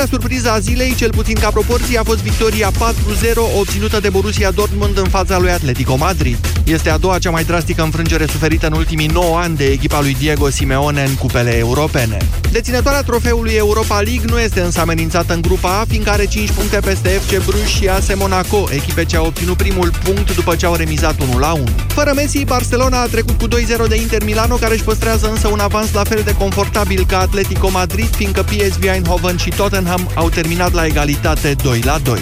Marea surpriză a zilei, cel puțin ca proporție, a fost victoria 4-0 obținută de Borussia Dortmund în fața lui Atletico Madrid. Este a doua cea mai drastică înfrângere suferită în ultimii 9 ani de echipa lui Diego Simeone în cupele europene. Deținătoarea trofeului Europa League nu este însă amenințată în grupa A, fiindcă are 5 puncte peste FC Bruges și AS Monaco, echipe ce au obținut primul punct după ce au remizat 1-1. Fără Messi, Barcelona a trecut cu 2-0 de Inter Milano, care își păstrează însă un avans la fel de confortabil ca Atletico Madrid, fiindcă PSV Eindhoven și Tottenham au terminat la egalitate 2 la 2.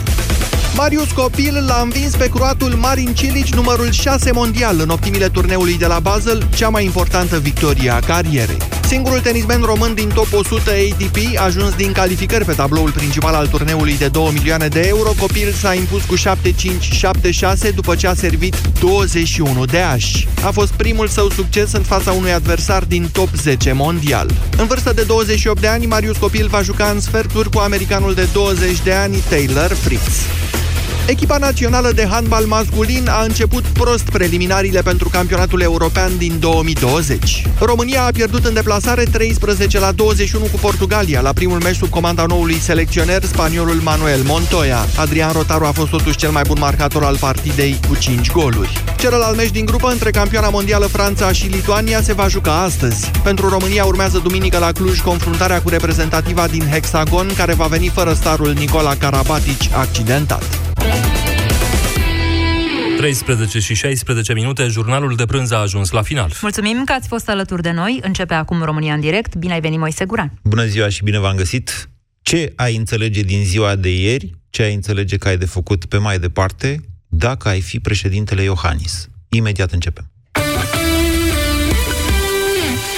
Marius Copil l-a învins pe croatul Marin Cilic, numărul 6 mondial în optimile turneului de la Basel, cea mai importantă victorie a carierei. Singurul tenismen român din top 100 ATP a ajuns din calificări pe tabloul principal al turneului de 2 milioane de euro. Copil s-a impus cu 7-5-7-6 după ce a servit 21 de ași. A fost primul său succes în fața unui adversar din top 10 mondial. În vârstă de 28 de ani, Marius Copil va juca în sferturi cu americanul de 20 de ani, Taylor Fritz. Echipa națională de handbal masculin a început prost preliminariile pentru campionatul european din 2020. România a pierdut în deplasare 13 la 21 cu Portugalia la primul meci sub comanda noului selecționer, spaniolul Manuel Montoya. Adrian Rotaru a fost totuși cel mai bun marcator al partidei cu 5 goluri. Celălalt meci din grupă între campioana mondială Franța și Lituania se va juca astăzi. Pentru România urmează duminică la Cluj confruntarea cu reprezentativa din Hexagon, care va veni fără starul Nicola Karabatici accidentat. 13 și 16 minute, jurnalul de prânz a ajuns la final. Mulțumim că ați fost alături de noi. Începe acum România în direct. Bine ai venit, Moise Guran. Bună ziua și bine v-am găsit. Ce ai înțelege din ziua de ieri, ce ai înțelege că ai de făcut pe mai departe, dacă ai fi președintele Iohannis. Imediat începem.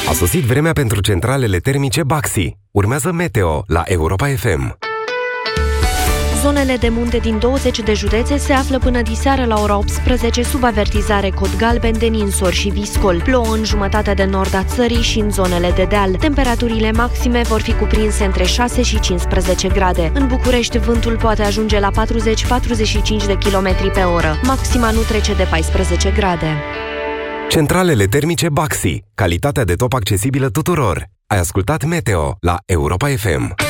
A sosit vremea pentru centralele termice Baxi. Urmează Meteo la Europa FM. Zonele de munte din 20 de județe se află până diseară la ora 18 sub avertizare cod galben de ninsor și viscol. Plouă în jumătatea de nord a țării și în zonele de deal. Temperaturile maxime vor fi cuprinse între 6 și 15 grade. În București vântul poate ajunge la 40-45 de km pe oră. Maxima nu trece de 14 grade. Centralele termice Baxi. Calitatea de top accesibilă tuturor. Ai ascultat Meteo la Europa FM.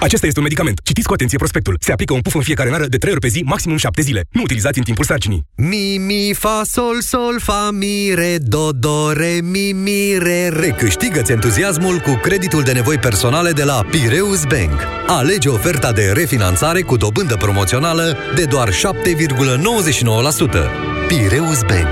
Acesta este un medicament. Citiți cu atenție prospectul. Se aplică un puf în fiecare nară de 3 ori pe zi, maximum 7 zile. Nu utilizați în timpul sarcinii. Mi, mi, fa, sol, sol, fa, mi, re, do, do, re, mi, mi, re, re. Câștigă-ți entuziasmul cu creditul de nevoi personale de la Pireus Bank. Alege oferta de refinanțare cu dobândă promoțională de doar 7,99%. Pireus Bank.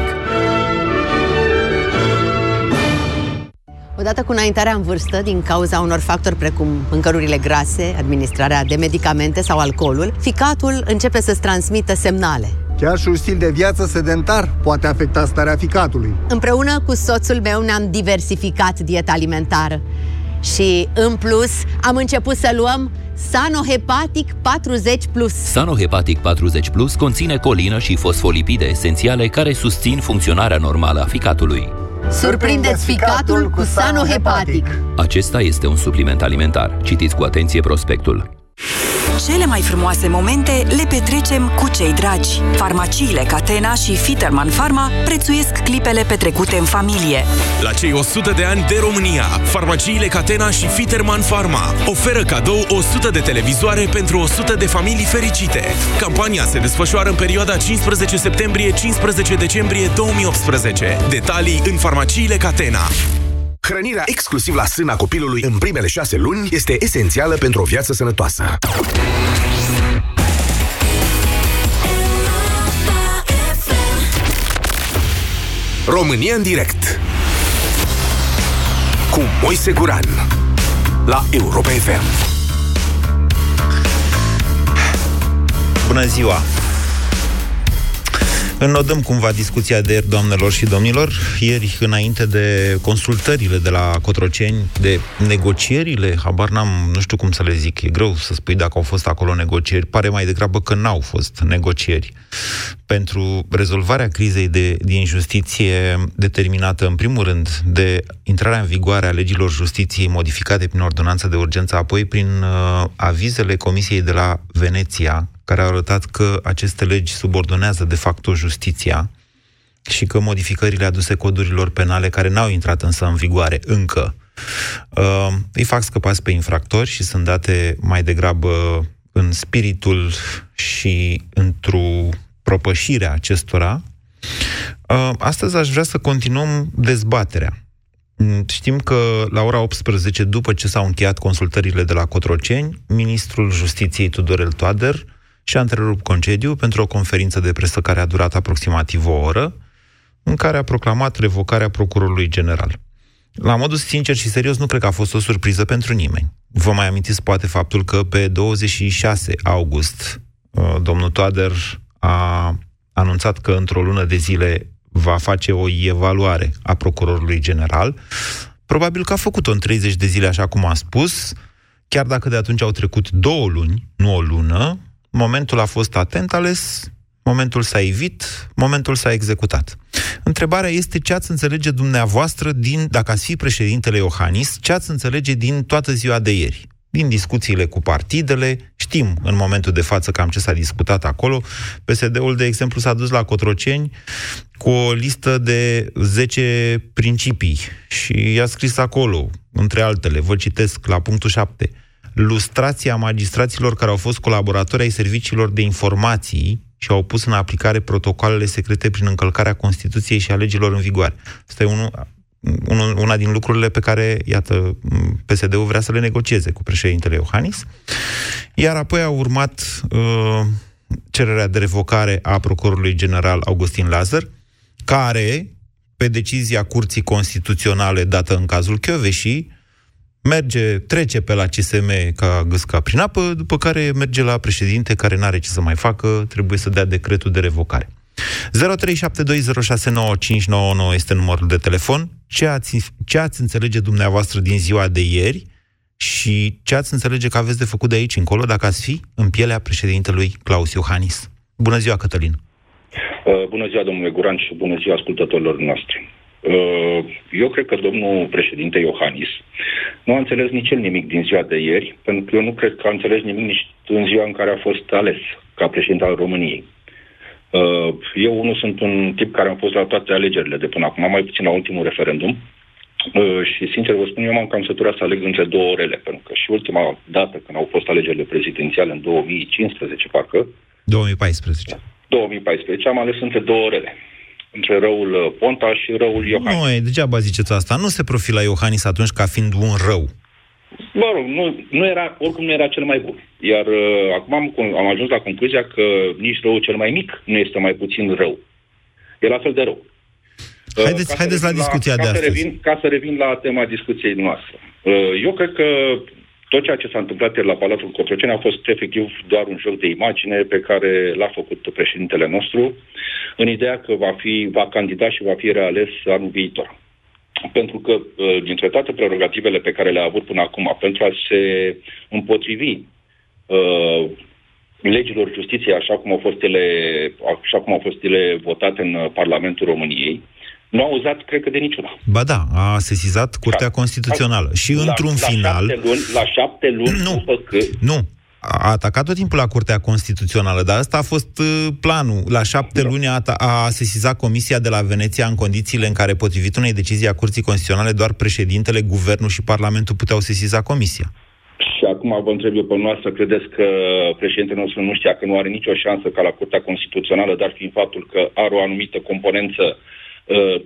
Odată cu înaintarea în vârstă, din cauza unor factori precum mâncărurile grase, administrarea de medicamente sau alcoolul, ficatul începe să-ți transmită semnale. Chiar și un stil de viață sedentar poate afecta starea ficatului. Împreună cu soțul meu ne-am diversificat dieta alimentară și, în plus, am început să luăm Sanohepatic 40 Plus. Sanohepatic 40 Plus conține colină și fosfolipide esențiale care susțin funcționarea normală a ficatului. Surprindeți ficatul cu Sanohepatic. Acesta este un supliment alimentar. Citiți cu atenție prospectul. Cele mai frumoase momente le petrecem cu cei dragi. Farmaciile Catena și Fiterman Pharma prețuiesc clipele petrecute în familie. La cei 100 de ani de România, farmaciile Catena și Fiterman Pharma oferă cadou 100 de televizoare pentru 100 de familii fericite. Campania se desfășoară în perioada 15 septembrie-15 decembrie 2018. Detalii în farmaciile Catena. Hrănirea exclusiv la sâna copilului în primele șase luni este esențială pentru o viață sănătoasă. România în direct cu Moise Guran la Europa FM. Bună ziua! Înodăm cumva discuția de ieri, doamnelor și domnilor. Ieri, înainte de consultările de la Cotroceni, de negocierile, habar n-am, nu știu cum să le zic, e greu să spui dacă au fost acolo negocieri, pare mai degrabă că n-au fost negocieri. Pentru rezolvarea crizei de, din justiție determinată, în primul rând, de intrarea în vigoare a legilor justiției modificate prin ordonanță de urgență, apoi prin uh, avizele Comisiei de la Veneția, care au arătat că aceste legi subordonează de fapt o justiția și că modificările aduse codurilor penale, care n-au intrat însă în vigoare încă, uh, îi fac scăpați pe infractori și sunt date mai degrabă în spiritul și într-o propășire a acestora. Uh, astăzi aș vrea să continuăm dezbaterea. Știm că la ora 18, după ce s-au încheiat consultările de la Cotroceni, ministrul Justiției Tudorel Toader și-a întrerupt concediu pentru o conferință de presă care a durat aproximativ o oră, în care a proclamat revocarea procurorului general. La modul sincer și serios, nu cred că a fost o surpriză pentru nimeni. Vă mai amintiți poate faptul că pe 26 august uh, domnul Toader a anunțat că într-o lună de zile va face o evaluare a procurorului general. Probabil că a făcut-o în 30 de zile, așa cum a spus, chiar dacă de atunci au trecut două luni, nu o lună, momentul a fost atent ales, momentul s-a evit, momentul s-a executat. Întrebarea este ce ați înțelege dumneavoastră din, dacă ați fi președintele Iohannis, ce ați înțelege din toată ziua de ieri? Din discuțiile cu partidele, știm în momentul de față cam ce s-a discutat acolo. PSD-ul, de exemplu, s-a dus la Cotroceni cu o listă de 10 principii și i-a scris acolo, între altele, vă citesc la punctul 7, lustrația magistraților care au fost colaboratori ai serviciilor de informații și au pus în aplicare protocoalele secrete prin încălcarea Constituției și a legilor în vigoare. Asta e unul, unul, una din lucrurile pe care, iată, PSD-ul vrea să le negocieze cu președintele Iohannis. Iar apoi a urmat uh, cererea de revocare a procurorului general Augustin Lazar, care, pe decizia Curții Constituționale dată în cazul Chioveșii, merge, trece pe la CSM ca gâsca prin apă, după care merge la președinte care n-are ce să mai facă, trebuie să dea decretul de revocare. 0372069599 este numărul de telefon. Ce ați, ce ați înțelege dumneavoastră din ziua de ieri și ce ați înțelege că aveți de făcut de aici încolo dacă ați fi în pielea președintelui Claus Iohannis? Bună ziua, Cătălin! Uh, bună ziua, domnule Guran, și bună ziua ascultătorilor noștri. Uh, eu cred că domnul președinte Iohannis nu a înțeles nici el nimic din ziua de ieri, pentru că eu nu cred că a înțeles nimic nici în ziua în care a fost ales ca președinte al României. Uh, eu unul sunt un tip care am fost la toate alegerile de până acum, mai puțin la ultimul referendum, uh, și sincer vă spun, eu m-am cam săturat să aleg între două orele, pentru că și ultima dată când au fost alegerile prezidențiale în 2015, parcă... 2014. 2014, am ales între două orele între răul uh, Ponta și răul Iohannis. Nu, e, degeaba ziceți asta. Nu se profila Iohannis atunci ca fiind un rău. Mă rog, nu, nu era, oricum nu era cel mai bun. Iar uh, acum am, am ajuns la concluzia că nici răul cel mai mic nu este mai puțin rău. E la fel de rău. Uh, haideți, uh, haideți la discuția la, de ca astăzi. Să revin, ca să revin la tema discuției noastre. Uh, eu cred că tot ceea ce s-a întâmplat la Palatul Cotroceni a fost efectiv doar un joc de imagine pe care l-a făcut președintele nostru în ideea că va, fi, va candida și va fi reales anul viitor. Pentru că, uh, dintre toate prerogativele pe care le-a avut până acum, pentru a se împotrivi uh, legilor justiției așa cum au fost ele, așa cum au fost ele votate în Parlamentul României, nu a uzat, cred că, de niciuna. Ba da, a sesizat Curtea da. Constituțională. Și la, într-un la final... Șapte luni, la șapte luni nu, după că... Nu, a atacat tot timpul la Curtea Constituțională, dar asta a fost uh, planul. La șapte da. luni a, a sesizat Comisia de la Veneția în condițiile în care, potrivit unei decizii a Curții Constituționale, doar președintele, guvernul și Parlamentul puteau sesiza Comisia. Și acum vă întreb eu pe noastră, credeți că președintele nostru nu știa că nu are nicio șansă ca la Curtea Constituțională, dar fiind faptul că are o anumită componență uh,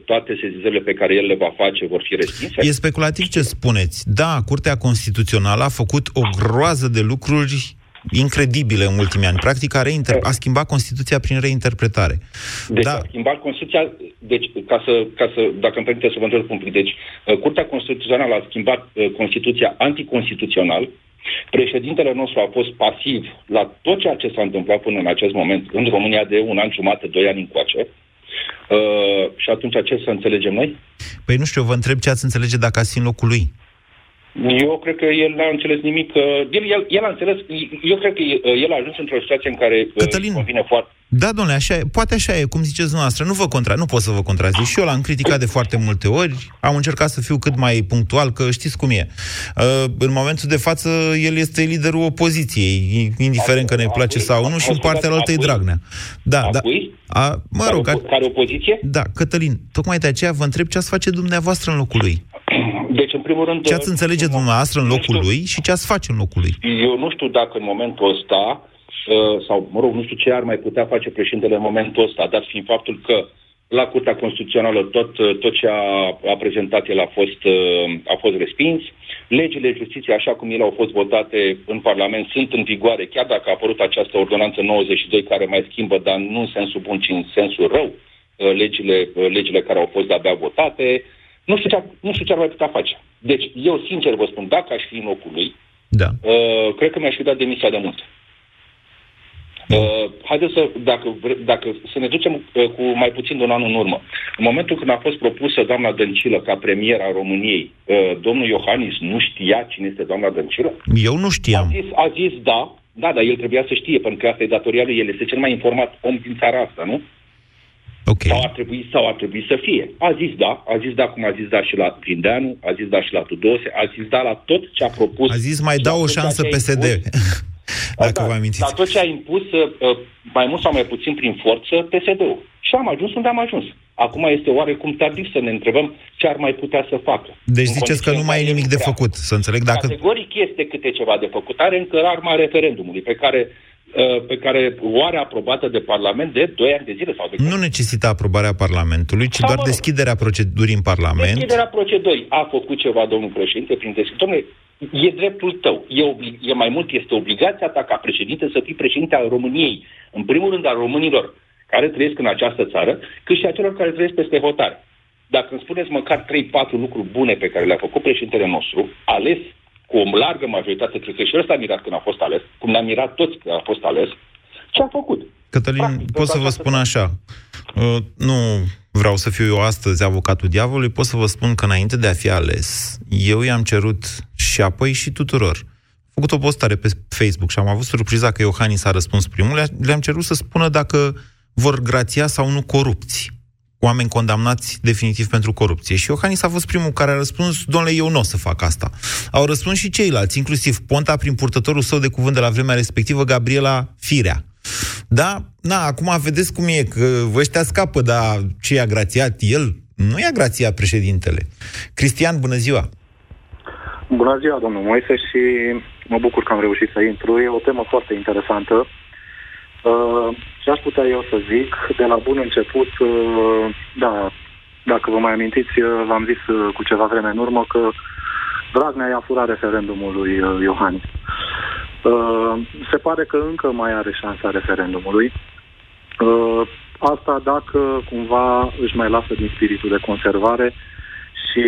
toate sezizările pe care el le va face vor fi respinse? E speculativ ce spuneți. Da, Curtea Constituțională a făcut o groază de lucruri incredibile în ultimii ani. Practic a, reinter- a schimbat Constituția prin reinterpretare. Deci da. a schimbat Constituția, deci, ca să, ca să, dacă îmi permite să vă întreb un pic, deci, uh, Curtea Constituțională a schimbat uh, Constituția anticonstituțional, Președintele nostru a fost pasiv la tot ceea ce s-a întâmplat până în acest moment în România de un an jumate, doi ani încoace. Uh, și atunci ce să înțelegem noi? Păi nu știu, vă întreb ce ați înțelege dacă ați fi în locul lui. Eu cred că el n-a înțeles nimic. El, el, el a înțeles, eu cred că el a ajuns într-o situație în care Cătălin, convine foarte... Da, domnule, așa e, poate așa e, cum ziceți dumneavoastră, nu vă contra, nu pot să vă contrazic. Și eu l-am criticat de foarte multe ori, am încercat să fiu cât mai punctual, că știți cum e. Uh, în momentul de față, el este liderul opoziției, indiferent că ne place sau nu, și în partea altă e Dragnea. Da, da. A, mă rog, care, care opoziție? Da, Cătălin, tocmai de aceea vă întreb ce ați face dumneavoastră în locul lui. Deci, în primul rând... Ce ați înțelege dumneavoastră în locul lui și ce ați face în locul lui? Eu nu știu dacă în momentul ăsta, uh, sau, mă rog, nu știu ce ar mai putea face președintele în momentul ăsta, dar fiind faptul că la Curtea Constituțională tot, uh, tot ce a, a prezentat el a fost, uh, a fost respins. Legile justiției, așa cum ele au fost votate în Parlament, sunt în vigoare, chiar dacă a apărut această ordonanță 92 care mai schimbă, dar nu în sensul bun, ci în sensul rău, legile, legile care au fost de-abia votate. Nu știu, ce ar, nu știu ce ar mai putea face. Deci, eu sincer vă spun, dacă aș fi în locul lui, da. uh, cred că mi-aș fi dat demisia de mult. Uh, haideți să, dacă, dacă, să ne ducem uh, cu mai puțin de un an în urmă. În momentul când a fost propusă doamna Dăncilă ca premier a României, uh, domnul Iohannis nu știa cine este doamna Dăncilă? Eu nu știam. A zis, a zis da, da, dar el trebuia să știe, pentru că asta e datoria lui, el este cel mai informat om din țara asta, nu? Okay. Sau, ar trebui, sau ar trebui să fie. A zis da, a zis da cum a zis da și la Grindeanu, a zis da și la Tudose, a zis da la tot ce a propus. A zis mai dau o șansă PSD. Dacă da, vă amintiți. La tot ce a impus, uh, mai mult sau mai puțin prin forță, PSD-ul. Și am ajuns unde am ajuns. Acum este oarecum tardiv să ne întrebăm ce ar mai putea să facă. Deci ziceți că nu mai e nimic de făcut, să înțeleg dacă... Categoric este câte ceva de făcut. Are încă arma referendumului, pe care Uh, pe care o are aprobată de Parlament de 2 ani de zile sau de Nu necesită aprobarea Parlamentului, ci sau, doar deschiderea procedurii în Parlament. Deschiderea procedurii. A făcut ceva domnul președinte prin deschidere. e dreptul tău. E, obli- e mai mult, este obligația ta ca președinte să fii președinte al României. În primul rând al românilor care trăiesc în această țară, cât și a celor care trăiesc peste hotare. Dacă îmi spuneți măcar 3-4 lucruri bune pe care le-a făcut președintele nostru, ales cu o largă majoritate, cred că și ăsta a mirat când a fost ales, cum ne-a mirat toți când a fost ales, ce a făcut? Cătălin, Practic, pot să vă spun așa, uh, nu vreau să fiu eu astăzi avocatul diavolului, pot să vă spun că înainte de a fi ales, eu i-am cerut și apoi și tuturor. Am făcut o postare pe Facebook și am avut surpriza că Iohannis a răspuns primul, le-am cerut să spună dacă vor grația sau nu corupți oameni condamnați definitiv pentru corupție. Și Iohannis a fost primul care a răspuns, domnule, eu nu o să fac asta. Au răspuns și ceilalți, inclusiv Ponta, prin purtătorul său de cuvânt de la vremea respectivă, Gabriela Firea. Da, na, acum vedeți cum e, că ăștia scapă, dar ce i-a grațiat el? Nu i-a grațiat președintele. Cristian, bună ziua! Bună ziua, domnul Moise, și mă bucur că am reușit să intru. E o temă foarte interesantă Uh, ce aș putea eu să zic, de la bun început, uh, da, dacă vă mai amintiți, uh, v-am zis uh, cu ceva vreme în urmă că Dragnea i-a furat referendumul lui uh, Iohannis. Uh, se pare că încă mai are șansa referendumului. Uh, asta dacă cumva își mai lasă din spiritul de conservare și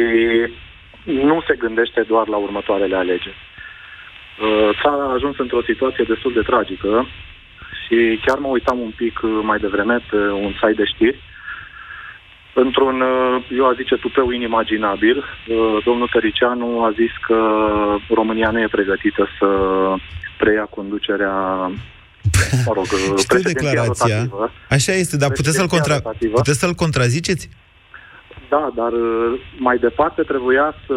nu se gândește doar la următoarele alegeri. Uh, țara a ajuns într-o situație destul de tragică și chiar mă uitam un pic uh, mai devreme pe un site de știri. Într-un, uh, eu a zice, tupeu inimaginabil, uh, domnul Tăricianu a zis că România nu e pregătită să preia conducerea mă rog, Știu declarația. Rotativă. Așa este, dar puteți să-l, contra... puteți să-l contraziceți? Da, dar mai departe trebuia să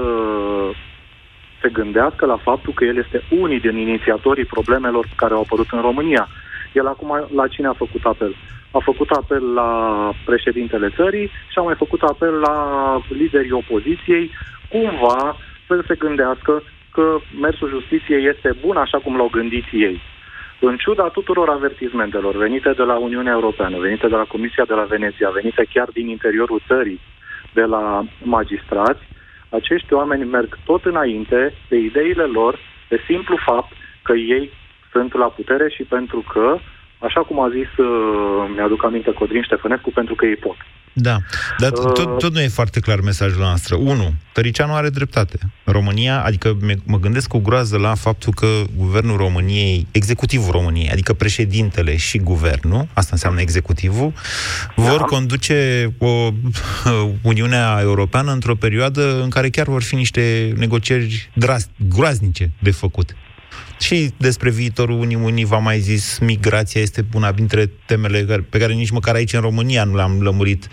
se gândească la faptul că el este unii din inițiatorii problemelor care au apărut în România. El acum la cine a făcut apel? A făcut apel la președintele țării și a mai făcut apel la liderii opoziției, cumva să se gândească că mersul justiției este bun așa cum l-au gândit ei. În ciuda tuturor avertizmentelor venite de la Uniunea Europeană, venite de la Comisia de la Veneția, venite chiar din interiorul țării, de la magistrați, acești oameni merg tot înainte de ideile lor, de simplu fapt că ei sunt la putere și pentru că, așa cum a zis, uh, mi-aduc aminte Codrin Ștefănescu, pentru că ei pot. Da, dar Uh, tot, tot nu e foarte clar mesajul noastră. Unu, Tăricianu are dreptate. România, adică me- mă gândesc cu groază la faptul că guvernul României, executivul României, adică președintele și guvernul, asta înseamnă executivul, vor conduce o Uniunea Europeană într-o perioadă în care chiar vor fi niște negocieri dras- groaznice de făcut. Și despre viitorul Uniunii v-am mai zis, migrația este una dintre temele care- pe care nici măcar aici în România nu le-am lămurit.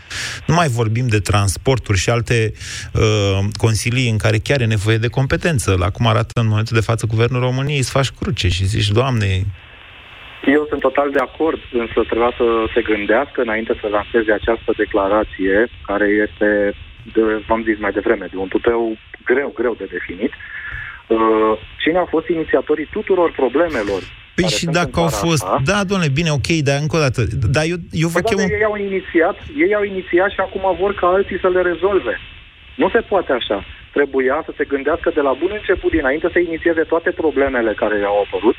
Nu mai vorbim de transporturi și alte uh, consilii în care chiar e nevoie de competență. La cum arată în momentul de față Guvernul României, îți faci cruce și zici, Doamne, Eu sunt total de acord, însă trebuia să se gândească înainte să lanseze această declarație, care este, de, v-am zis mai devreme, de un tupeu greu, greu de definit. Uh, Cine au fost inițiatorii tuturor problemelor? Păi care și sunt dacă în au țara fost... asta? Da, doamne, bine, ok, dar încă o dată... Dar eu, eu vă Păi da, chem... dar ei au inițiat, ei au inițiat și acum vor ca alții să le rezolve. Nu se poate așa. Trebuia să se gândească de la bun început, dinainte să inițieze toate problemele care au apărut,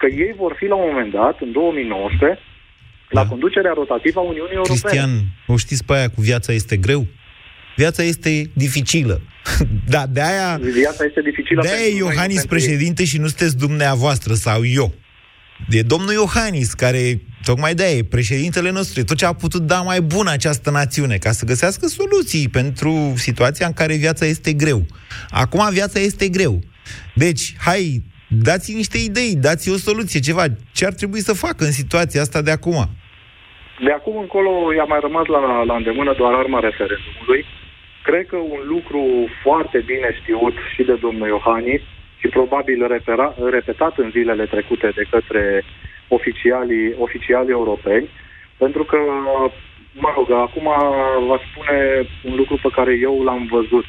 că ei vor fi la un moment dat, în 2019, la conducerea rotativă a Uniunii Europene. Cristian, o știți pe aia cu viața este greu? Viața este dificilă. da, de aia... Viața este dificilă De-aia pentru e noi, Iohannis pentru ei. președinte și nu sunteți dumneavoastră sau eu. E domnul Iohannis, care tocmai de-aia e președintele nostru, e tot ce a putut da mai bun această națiune, ca să găsească soluții pentru situația în care viața este greu. Acum viața este greu. Deci, hai, dați niște idei, dați o soluție, ceva. Ce ar trebui să facă în situația asta de acum? De acum încolo i-a mai rămas la, la îndemână doar arma referendumului. Cred că un lucru foarte bine știut și de domnul Iohannis și probabil repera, repetat în zilele trecute de către oficialii, oficialii europeni, pentru că, mă rog, acum va spune un lucru pe care eu l-am văzut.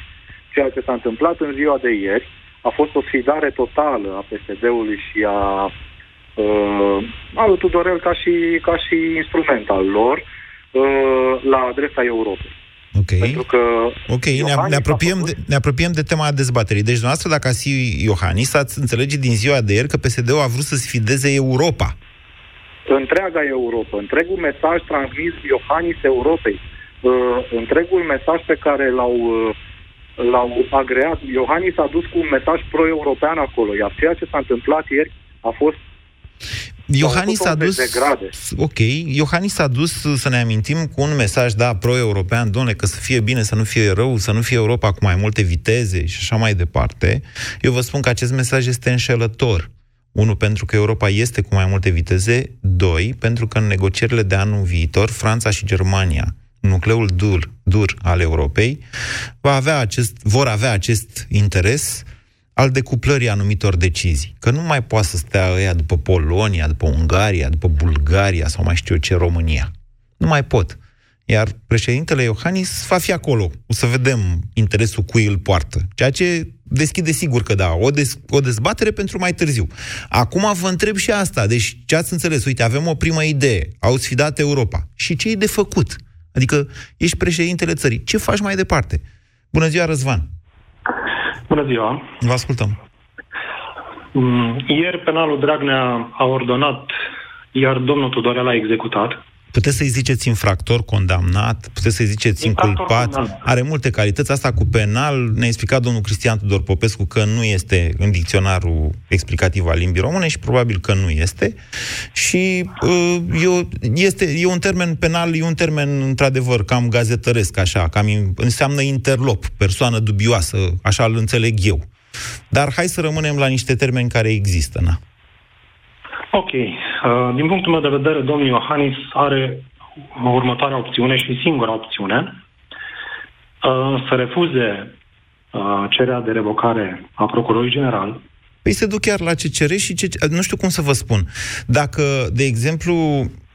Ceea ce s-a întâmplat în ziua de ieri a fost o sfidare totală a PSD-ului și a uh, al lui Tudorel ca și, ca și instrument al lor uh, la adresa Europei. Ok. Pentru că Ok, ne, Iohannis ne, a apropiem făcut- de, ne apropiem de tema dezbaterii. Deci, dumneavoastră, dacă ați fi Iohannis, ați înțelege din ziua de ieri că PSD-ul a vrut să sfideze Europa. întreaga Europa, întregul mesaj transmis Iohannis Europei, uh, întregul mesaj pe care l-au, uh, l-au agreat, Iohannis a dus cu un mesaj pro-european acolo, iar ceea ce s-a întâmplat ieri a fost Iohannis făcut a 80 dus... de grade. Ok, Iohannis a dus, să ne amintim, cu un mesaj, da, pro-european, domnule, că să fie bine, să nu fie rău, să nu fie Europa cu mai multe viteze și așa mai departe. Eu vă spun că acest mesaj este înșelător. Unu, pentru că Europa este cu mai multe viteze. Doi, pentru că în negocierile de anul viitor, Franța și Germania, nucleul dur, dur al Europei, va avea acest, vor avea acest interes al decuplării anumitor decizii. Că nu mai poate să stea ăia după Polonia, după Ungaria, după Bulgaria sau mai știu eu ce, România. Nu mai pot. Iar președintele Iohannis va fi acolo. O să vedem interesul cui îl poartă. Ceea ce deschide sigur că da, o, dez, o dezbatere pentru mai târziu. Acum vă întreb și asta. Deci ce ați înțeles? Uite, avem o primă idee. Au sfidat Europa. Și ce e de făcut? Adică ești președintele țării. Ce faci mai departe? Bună ziua, Răzvan! Bună ziua! Vă ascultăm. Mm, Ieri penalul Dragnea a ordonat, iar domnul Tudorel a executat. Puteți să-i ziceți infractor condamnat, puteți să-i ziceți Infractor inculpat, condamnat. are multe calități. Asta cu penal, ne-a explicat domnul Cristian Tudor Popescu că nu este în dicționarul explicativ al limbii române și probabil că nu este. Și uh, eu, este, e un termen penal, e un termen într-adevăr cam gazetăresc, așa, cam in- înseamnă interlop, persoană dubioasă, așa îl înțeleg eu. Dar hai să rămânem la niște termeni care există, na. Ok. Uh, Din punctul meu de vedere, domnul Iohannis are următoarea opțiune și singura opțiune uh, să refuze uh, cererea de revocare a procurorului general, Păi se duc chiar la CCR și ce, nu știu cum să vă spun. Dacă, de exemplu,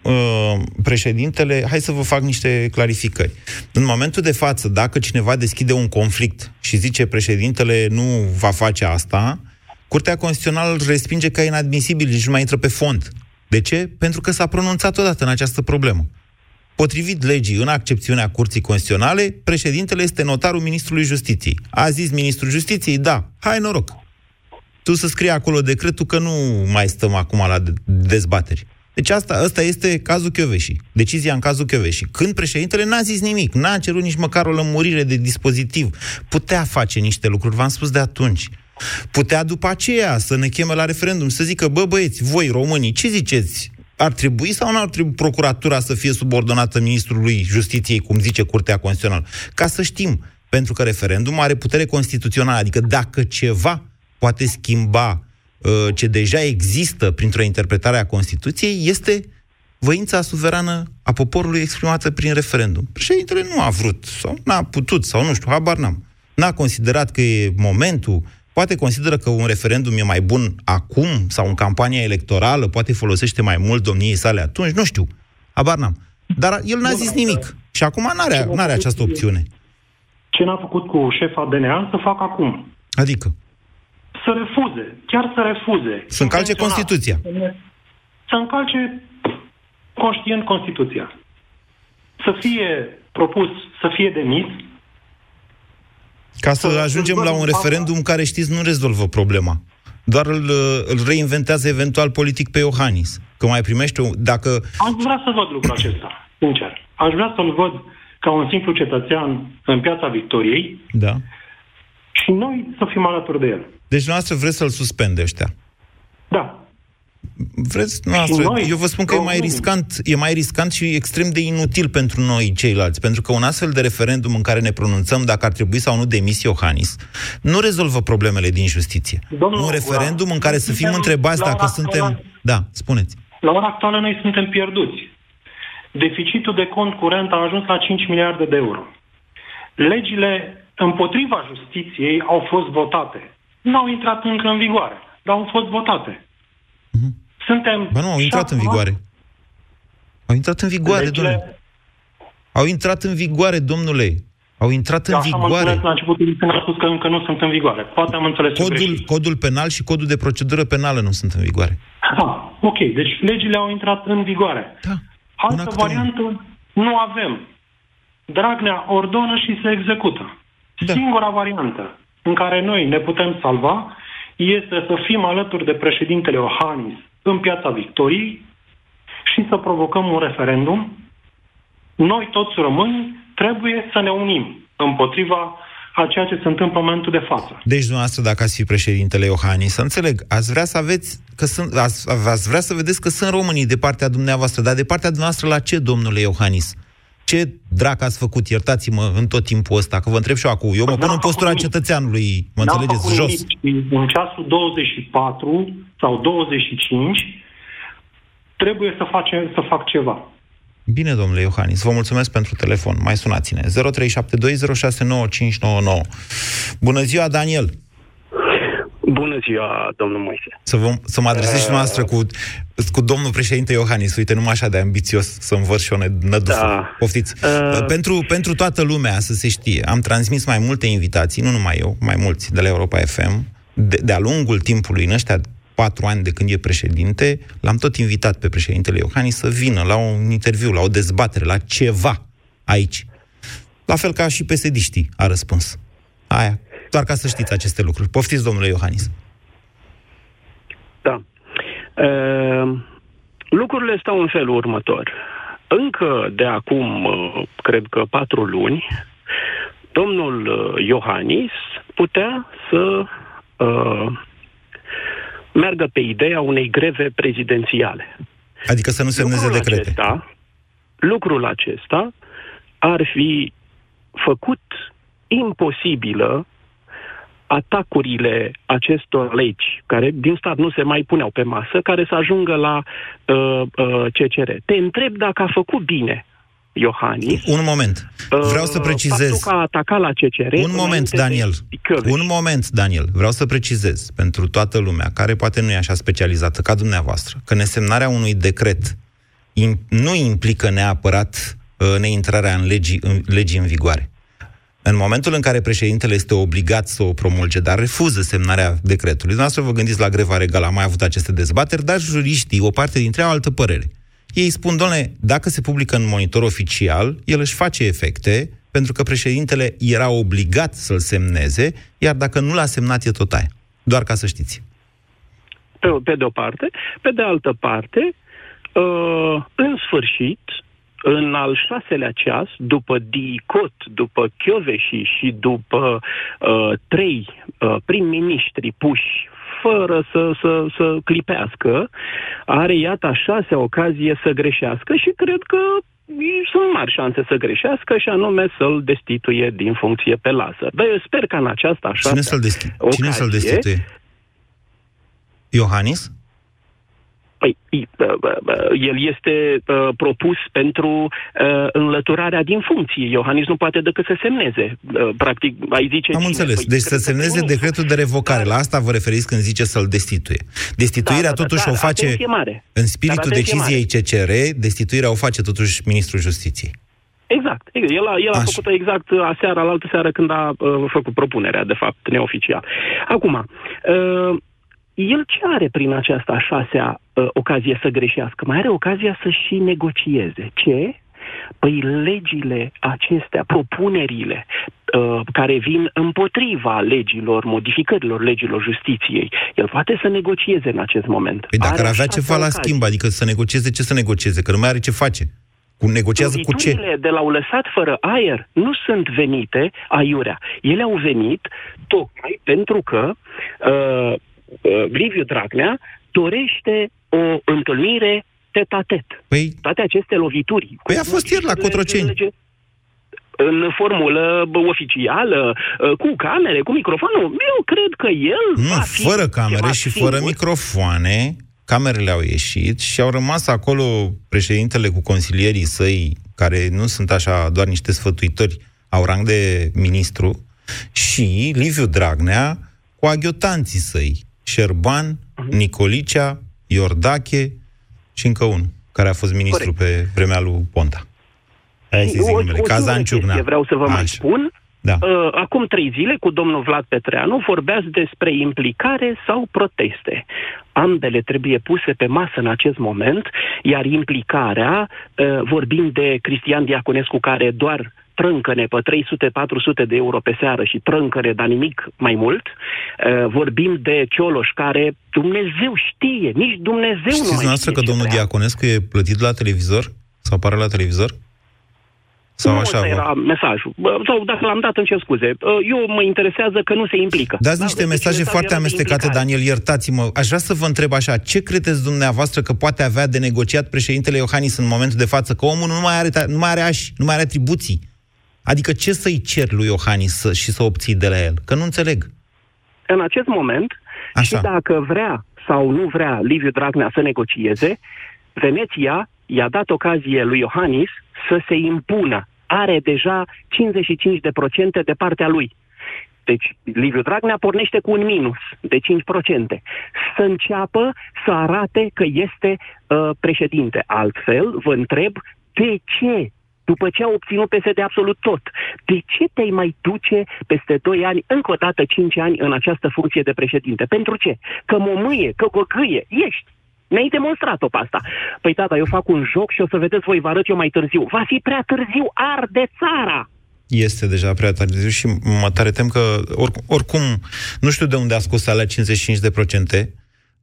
uh, președintele, hai să vă fac niște clarificări. În momentul de față, dacă cineva deschide un conflict și zice președintele nu va face asta, Curtea Constituțională îl respinge ca inadmisibil, nici nu mai intră pe fond. De ce? Pentru că s-a pronunțat odată în această problemă. Potrivit legii, în accepțiunea Curții Constituționale, președintele este notarul Ministrului Justiției. A zis Ministrul Justiției, da, hai noroc. Tu să scrii acolo decretul că nu mai stăm acum la de- dezbateri. Deci asta, asta este cazul Chioveși. Decizia în cazul Chioveși. Când președintele n-a zis nimic, n-a cerut nici măcar o lămurire de dispozitiv. Putea face niște lucruri, v-am spus de atunci. Putea după aceea să ne cheme la referendum, să zică, bă băieți, voi românii, ce ziceți? Ar trebui sau nu ar trebui procuratura să fie subordonată ministrului justiției, cum zice Curtea Constituțională? Ca să știm, pentru că referendumul are putere constituțională, adică dacă ceva poate schimba uh, ce deja există printr-o interpretare a Constituției, este voința suverană a poporului exprimată prin referendum. Președintele nu a vrut, sau n-a putut, sau nu știu, habar n-am. N-a considerat că e momentul, poate consideră că un referendum e mai bun acum sau în campania electorală, poate folosește mai mult domniei sale atunci, nu știu, habar n-am. Dar el n-a zis nimic și acum n-are, n-are această opțiune. Ce n-a făcut cu șefa DNA, să facă acum. Adică? Să refuze, chiar să refuze. Să încalce Constituția. Să încalce conștient Constituția. Să fie propus să fie demis, Ca să ajungem la un referendum care, știți, nu rezolvă problema. Doar îl, îl reinventează eventual politic pe Iohannis. Că mai primește, o- dacă... Aș vrea să văd lucrul acesta, sincer. Aș vrea să-l văd ca un simplu cetățean în piața Victoriei Da. și noi să fim alături de el. Deci noastră vreți să-l suspende ăștia. Da. Vreți noastră. noi, Eu vă spun că e mai românii. riscant, e mai riscant și extrem de inutil pentru noi ceilalți, pentru că un astfel de referendum în care ne pronunțăm dacă ar trebui sau nu demis Iohannis, nu rezolvă problemele din justiție. Domnul un referendum în care să fim suntem întrebați la dacă ora suntem... actuală- Da, spuneți. La ora actuală noi suntem pierduți. Deficitul de cont curent a ajuns la 5 miliarde de euro. Legile împotriva justiției au fost votate. Nu au intrat încă în vigoare, dar au fost votate. Suntem... Mhm. Ba nu, au intrat în șapte vigoare. Au intrat în vigoare, Legile- domnule. Au intrat în vigoare, domnule. Au intrat în Așa am vigoare. înțeles la începutul când a spus că încă nu sunt în vigoare. Poate am înțeles Codul, greșit. codul penal și codul de procedură penală nu sunt în vigoare. Ah, ok, deci legile au intrat în vigoare. Da. Altă variantă nu avem. Dragnea ordonă și se execută. Da. Singura variantă în care noi ne putem salva este să fim alături de președintele Iohannis în piața Victoriei și să provocăm un referendum. Noi, toți români, trebuie să ne unim împotriva a ceea ce se întâmplă în momentul de față. Deci, dumneavoastră, dacă ați fi președintele Iohannis, să înțeleg, ați vrea să aveți, că sunt, ați, ați vrea să vedeți că sunt românii de partea dumneavoastră, dar de partea dumneavoastră la ce, domnule Iohannis? Ce drac ați făcut, iertați-mă, în tot timpul ăsta, că vă întreb și eu acum. Eu mă pun în postura cetățeanului, mă N-am înțelegeți, făcut jos. nimic și în ceasul 24 sau 25 trebuie să, face, să fac ceva. Bine, domnule Iohannis, vă mulțumesc pentru telefon. Mai sunați-ne. 0372069599. Bună ziua, Daniel! Bună ziua, domnul Moise. Să, vă, să mă adresez și noastră cu, cu domnul președinte Iohannis. Uite, numai așa de ambițios să învăț și o nădufă. Da. Poftiți. Uh, Pentru, pentru toată lumea, să se știe, am transmis mai multe invitații, nu numai eu, mai mulți de la Europa FM, de, de-a lungul timpului, în ăștia patru ani de când e președinte, l-am tot invitat pe președintele Iohannis să vină la un interviu, la o dezbatere, la ceva aici. La fel ca și psd a răspuns. Aia. Doar ca să știți aceste lucruri. Poftiți, domnule Iohannis. Da. Uh, lucrurile stau în felul următor. Încă de acum, uh, cred că patru luni, domnul uh, Iohannis putea să uh, meargă pe ideea unei greve prezidențiale. Adică să nu semneze lucrul decrete. Acesta, lucrul acesta ar fi făcut imposibilă atacurile acestor legi, care din stat nu se mai puneau pe masă, care să ajungă la uh, uh, CCR. Te întreb dacă a făcut bine Iohannis. Un moment. Vreau să precizez. Faptul că a atacat la CCR. Un moment, Daniel. Un moment, Daniel. Vreau să precizez pentru toată lumea, care poate nu e așa specializată ca dumneavoastră, că nesemnarea unui decret im- nu implică neapărat uh, neintrarea în legii, în legii în vigoare. În momentul în care președintele este obligat să o promulge, dar refuză semnarea decretului, dumneavoastră vă gândiți la greva regală, am mai avut aceste dezbateri, dar juriștii, o parte dintre ei, au altă părere. Ei spun, domnule, dacă se publică în monitor oficial, el își face efecte, pentru că președintele era obligat să-l semneze, iar dacă nu l-a semnat, e tot aia. Doar ca să știți. pe, pe de o parte. Pe de altă parte, uh, în sfârșit, în al șaselea ceas, după DICOT, după Chioveși și după uh, trei uh, prim-ministri puși fără să, să, să clipească, are, iată, a șasea ocazie să greșească și cred că sunt mari șanse să greșească și anume să-l destituie din funcție pe lasă. Dar eu sper că în aceasta așa. Cine să-l, desti- ocazie, Cine să-l destituie? Iohannis? Păi, el este uh, propus pentru uh, înlăturarea din funcție. Iohannis nu poate decât să semneze. Uh, practic, ai zice... Am cine? înțeles. Păi, deci să semneze decretul de revocare. La asta vă referiți când zice să-l destituie. Destituirea Da, da, da, totuși dar o face mare. în spiritul Dar atenție deciziei CCR, destituirea o face totuși Ministrul Justiției. Exact. El a, el a făcut-o exact aseară, la altă seară, când a uh, făcut propunerea, de fapt, neoficial. Acum, uh, el ce are prin această a șasea uh, ocazie să greșească? Mai are ocazia să și negocieze. Ce? Păi legile acestea, propunerile uh, care vin împotriva legilor, modificărilor legilor justiției, el poate să negocieze în acest moment. Păi dacă ar Are avea șase ceva la ocazii. schimb, adică să negocieze, ce să negocieze? Că nu mai are ce face. Cu negociază cu ce? Loviturile de l-au lăsat fără aer nu sunt venite aiurea. Ele au venit tocmai pentru că uh, uh, Liviu Dragnea dorește o întâlnire tet-a-tet. Păi, Toate aceste lovituri. Păi a fost ieri la Cotroceni. În formulă bă, oficială, uh, cu camere, cu microfonul, eu cred că el Nu, va fi fără camere ceva și singur. fără microfoane, camerele au ieșit și au rămas acolo președintele cu consilierii săi, care nu sunt așa doar niște sfătuitori, au rang de ministru, și Liviu Dragnea cu aghiotanții săi, Șerban, Nicolicea, Iordache și încă unul, care a fost ministru pe vremea lui Ponta. Hai să-i zic O- numele, o Cazan singură Ciugnea. chestie Vreau să vă mai Așa. spun. Da. Uh, acum trei zile, cu domnul Vlad Petreanu, vorbeați despre implicare sau proteste. Ambele trebuie puse pe masă în acest moment, iar implicarea, uh, vorbim de Cristian Diaconescu, care doar trâncăne pe 300-400 de euro pe seară și trâncăne, dar nimic mai mult. Uh, vorbim de Cioloș, care Dumnezeu știe, nici Dumnezeu Știți nu mai dumneavoastră că știe ce domnul vrea. Diaconescu e plătit la televizor? Sau apare la televizor? Sau nu așa? ăsta vă- era mesajul. Bă, Sau dacă l-am dat, îmi cer scuze. Uh, Eu mă interesează că nu se implică. Dați Da, niște deci mesaje mesajul foarte era de amestecate, implicare. Daniel, iertați-mă. Aș vrea să vă întreb așa, ce credeți dumneavoastră că poate avea de negociat președintele Iohannis în momentul de față? Că omul nu mai are, nu mai are ași, nu mai are atribuții. Adică ce să-i cer lui Iohannis să, și să obții de la el? Că nu înțeleg. În acest moment, Așa. și dacă vrea sau nu vrea Liviu Dragnea să negocieze, Veneția i-a dat ocazie lui Iohannis să se impună. Are deja 55% de partea lui. Deci Liviu Dragnea pornește cu un minus de 5%. Să înceapă să arate că este uh, președinte. Altfel, vă întreb, de ce după ce a obținut PSD absolut tot, de ce te mai duce peste 2 ani, încă o dată 5 ani, în această funcție de președinte? Pentru ce? Că momâie, că găgâie, ești. Mi-ai demonstrat-o pe asta. Păi tata, eu fac un joc și o să vedeți, voi vă arăt eu mai târziu. Va fi prea târziu, arde țara! Este deja prea târziu și mă tare tem că, or, oricum, nu știu de unde a scos alea 55%,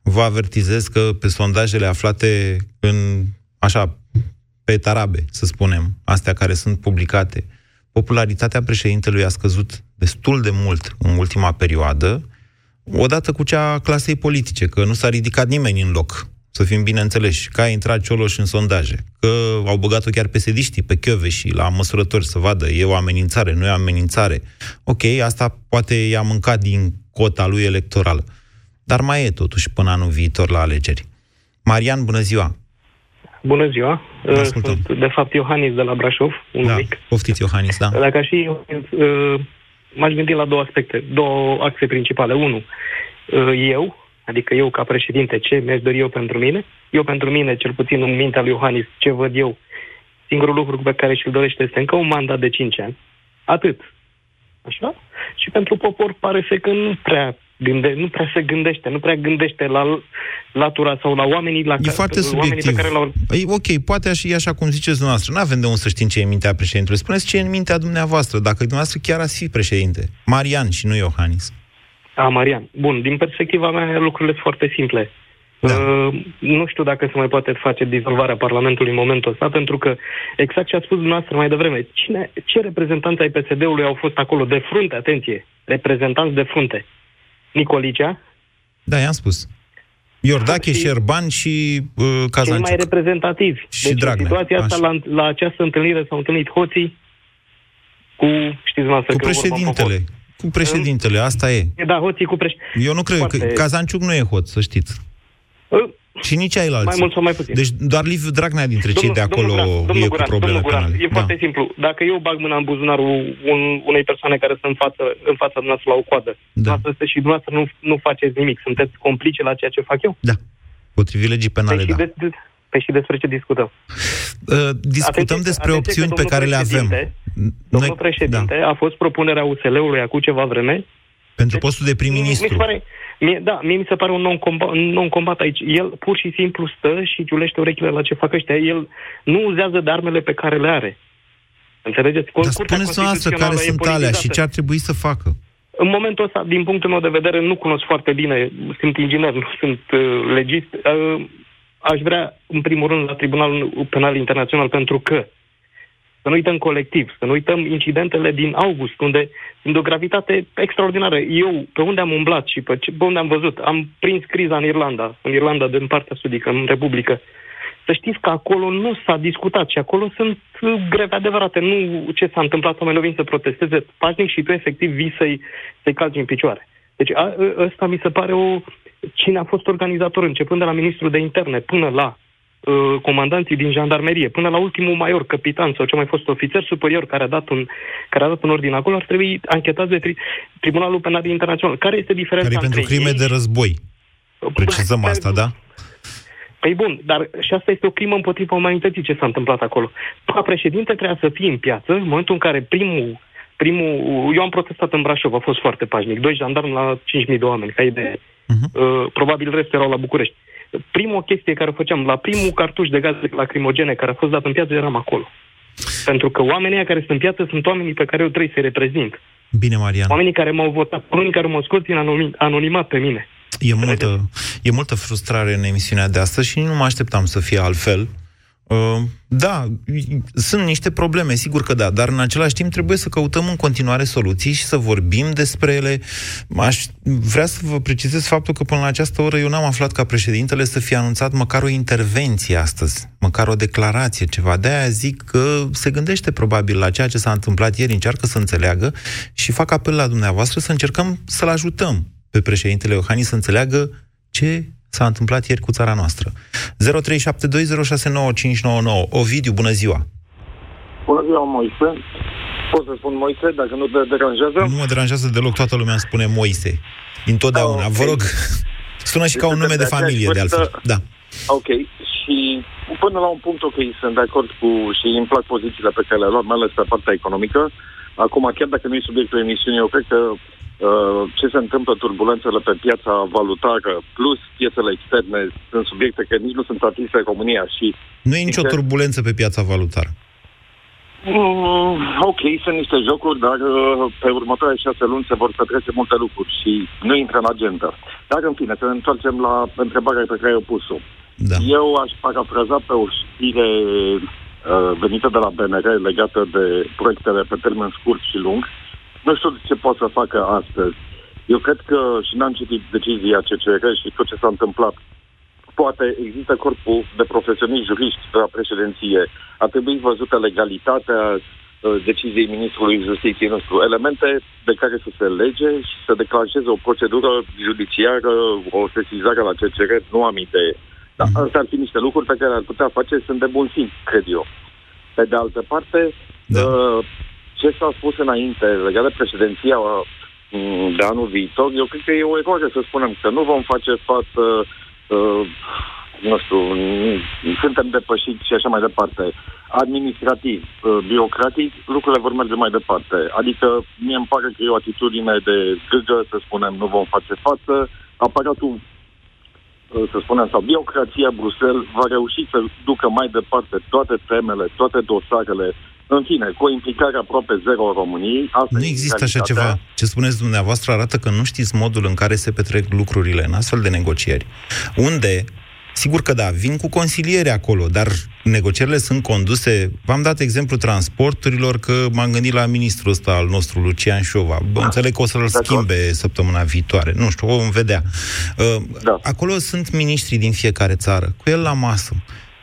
vă avertizez că pe sondajele aflate în, așa, pe tarabe, să spunem, astea care sunt publicate, popularitatea președintelui a scăzut destul de mult în ultima perioadă, odată cu cea a clasei politice, că nu s-a ridicat nimeni în loc, să fim bineînțeleși, că a intrat Cioloș în sondaje, că au băgat-o chiar pesediștii pe chiove și la măsurători să vadă, e o amenințare, nu e o amenințare. Ok, asta poate i-a mâncat din cota lui electorală. Dar mai e totuși până anul viitor la alegeri. Marian, bună ziua! Bună ziua! Vă ascultăm. Sunt, de fapt, Iohannis de la Brașov, un Da, mic. poftiți Iohannis, da. Dacă și eu, uh, m-aș gândi la două aspecte, două axe principale. Unu, uh, eu, adică eu ca președinte, ce mi-aș dori eu pentru mine? Eu pentru mine, cel puțin în mintea lui Iohannis, ce văd eu, singurul lucru pe care și-l dorește este încă un mandat de 5 ani. Atât. Așa? Și pentru popor pare să că nu prea gânde, nu prea se gândește, nu prea gândește la latura sau la oamenii la E foarte oamenii subiectiv. pe care l-au E, ok, poate așa, e așa cum ziceți dumneavoastră. Nu avem de unde să știm ce e în mintea președintelui. Spuneți ce e în mintea dumneavoastră, dacă dumneavoastră chiar ați fi președinte. Marian și nu Iohannis. A, Marian. Bun, din perspectiva mea, lucrurile sunt foarte simple. Da. Uh, nu știu dacă se mai poate face dizolvarea Parlamentului în momentul ăsta, pentru că, exact ce a spus dumneavoastră mai devreme, cine, ce reprezentanți ai PSD-ului au fost acolo de frunte, atenție, reprezentanți de frunte? Nicolicea? Da, i-am spus. Iordache, și, Șerban și uh, Cazanciuc. Cei mai reprezentativi. Și deci Dragnea. în situația asta, la, la această întâlnire s-au întâlnit hoții cu, știți noastră, Cu că vorba președintele. Cu președintele, asta e. E, Da, hoții cu președintele. Eu nu cred că Cazanciuc nu e hot, să știți. Și nici ailalți. Mai mult sau mai puțin. Deci doar Liviu Dragnea dintre cei de acolo domnul Guran, e cu Guran, probleme domnul Guran, penale. E foarte simplu. Dacă eu bag mâna în buzunarul un, unei persoane care sunt în față, în fața dumneavoastră la o coadă, da. dumneavoastră și dumneavoastră nu, nu faceți nimic, sunteți complice la ceea ce fac eu? Da. Potrivit legii penale, Păi și, da. de, de, păi și despre ce discutăm? Uh, discutăm Atenție- despre atenție opțiuni că pe domnul care le avem. președinte- Domnul președinte, da. a fost propunerea USL-ului acum ceva vreme. Pentru postul de Mi prim-ministru. se pare, mie, da, mie mi se pare un non-combat, un non-combat aici. El pur și simplu stă și ciulește urechile la ce fac ăștia. El nu uzează de armele pe care le are. Înțelegeți? Dar Curtea spuneți noastră care Constituțională e sunt alea și politizată. ce ar trebui să facă. În momentul ăsta, din punctul meu de vedere, nu cunosc foarte bine, sunt inginer, nu sunt uh, legist. Uh, aș vrea, în primul rând, la Tribunalul Penal Internațional, pentru că să nu uităm colectiv, să nu uităm incidentele din august, unde sunt de o gravitate extraordinară. Eu, pe unde am umblat și pe, ce, pe unde am văzut, am prins criza în Irlanda, în Irlanda din partea sudică, în Republică. Să știți că acolo nu s-a discutat și acolo sunt uh, greve adevărate, nu ce s-a întâmplat, oamenii vin să protesteze pașnic și tu efectiv vii să-i, să-i calci în picioare. Deci a, ă- ăsta mi se pare o... Cine a fost organizator, începând de la ministrul de interne până la uh, comandanții din jandarmerie, până la ultimul major, capitan sau ce mai fost ofițer superior care a dat un, care a dat un ordin acolo, ar trebui anchetați de tri, Tribunalul Penal Internațional. Care este diferența Care e pentru între crime ei? de război. Precizăm asta, da? Păi bun, dar și asta este o crimă împotriva umanității ce s-a întâmplat acolo. Ca președinte trebuia să fie în piață în momentul în care primul, primul... Eu am protestat în Brașov, a fost foarte pașnic. Doi jandarmi la 5.000 de oameni, ca idee. Uh, probabil restul erau la București. Prima chestie care o făceam, la primul cartuș de gaze lacrimogene care a fost dat în piață, eram acolo. Pentru că oamenii ăia care sunt în piață sunt oamenii pe care eu trebuie să-i reprezint. Bine, Marian. Oamenii care m-au votat, oamenii care m-au scos din anonim- anonimat pe mine. E multă, e multă frustrare în emisiunea de astăzi și nu mă așteptam să fie altfel. Uh, da, sunt niște probleme, sigur că da, dar în același timp trebuie să căutăm în continuare soluții și să vorbim despre ele. Aș vrea să vă precizez faptul că până la această oră eu n-am aflat ca președintele să fie anunțat măcar o intervenție astăzi, măcar o declarație, ceva. De-aia zic că se gândește probabil la ceea ce s-a întâmplat ieri, încearcă să înțeleagă și fac apel la dumneavoastră să încercăm să-l ajutăm pe președintele Iohannis să înțeleagă ce s-a întâmplat ieri cu țara noastră. 0372069599. Ovidiu, bună ziua! Bună ziua, Moise. Pot să spun Moise, dacă nu te deranjează? Nu mă deranjează deloc, toată lumea îmi spune Moise. Întotdeauna. Vă rog, sună și ca un nume de familie, de altfel. Da. Ok. Și până la un punct, ok, sunt de acord cu și îmi plac pozițiile pe care le-a luat, mai ales pe partea economică. Acum, chiar dacă nu e subiectul emisiunii, eu cred că uh, ce se întâmplă, turbulențele pe piața valutară, plus piețele externe, sunt subiecte care nici nu sunt atinse în România și... Nu e nicio turbulență pe piața valutară. Mm, ok, sunt niște jocuri, dar uh, pe următoarele șase luni se vor petrece multe lucruri și nu intră în agenda. Dar, în fine, să ne întoarcem la întrebarea pe care ai pus-o. Da. Eu aș parafraza pe o știre uh, venită de la BNR legată de proiectele pe termen scurt și lung. Nu știu ce pot să facă astăzi. Eu cred că, și n-am citit decizia CCR și tot ce s-a întâmplat, poate există corpul de profesioniști juriști de la președinție. Ar trebui văzută legalitatea uh, deciziei Ministrului Justiției nostru. Elemente de care să se lege și să declanșeze o procedură judiciară, o sesizare la CCR, nu am idee. Dar astea ar fi niște lucruri pe care ar putea face, sunt de bun simț, cred eu. Pe de altă parte, da. uh, ce s-a spus înainte legat de președinția uh, de anul viitor, eu cred că e o eroare să spunem că nu vom face față, uh, nu știu, n- suntem depășiți și așa mai departe. Administrativ, uh, birocratic, lucrurile vor merge mai departe. Adică mie îmi pare că e o atitudine de gâgă, să spunem, nu vom face față. Aparatul uh, să spunem, sau birocrația Bruxelles va reuși să ducă mai departe toate temele, toate dosarele În fine, cu o implicare aproape zero a României, asta Nu e există așa realitatea. ceva. Ce spuneți dumneavoastră arată că nu știți modul în care se petrec lucrurile în astfel de negocieri. Unde, sigur că da, vin cu consiliere acolo, dar negocierile sunt conduse... V-am dat exemplu transporturilor, că m-am gândit la ministrul ăsta al nostru, Lucian Șova. Bă, înțeleg că o să-l schimbe săptămâna viitoare. Nu știu, vom vedea. Uh, Acolo sunt miniștri din fiecare țară, cu el la masă.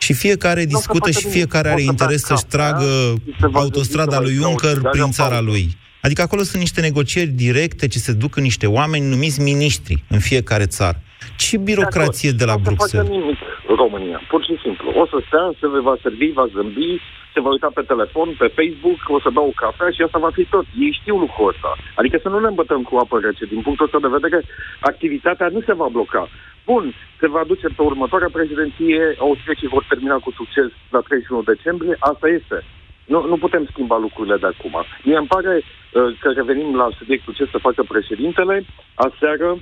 Și fiecare discută facă și nimic. fiecare O are să bea interes să-și cafea, tragă și se va autostrada gândi lui să mai Juncker dau prin țigară țara în pauză. lui. Adică acolo sunt niște negocieri directe ce se duc în niște oameni numiți miniștri în fiecare țară. Ce birocrație de la Nu o să facă Bruxelles? nimic România, pur și simplu. O să stea, se va servi, va zâmbi, se va uita pe telefon, pe Facebook, o să bea o cafea și asta va fi tot. Ei știu lucrul ăsta. Adică să nu ne îmbătăm cu apă rece. Din punctul ăsta de vedere, activitatea nu se va bloca. Bun, se va duce pe următoarea președinție, austriecii vor termina cu succes la 31 decembrie, asta este. Nu, nu putem schimba lucrurile de acum. Mie îmi pare uh, că revenim la subiectul ce să facă președintele. Aseară,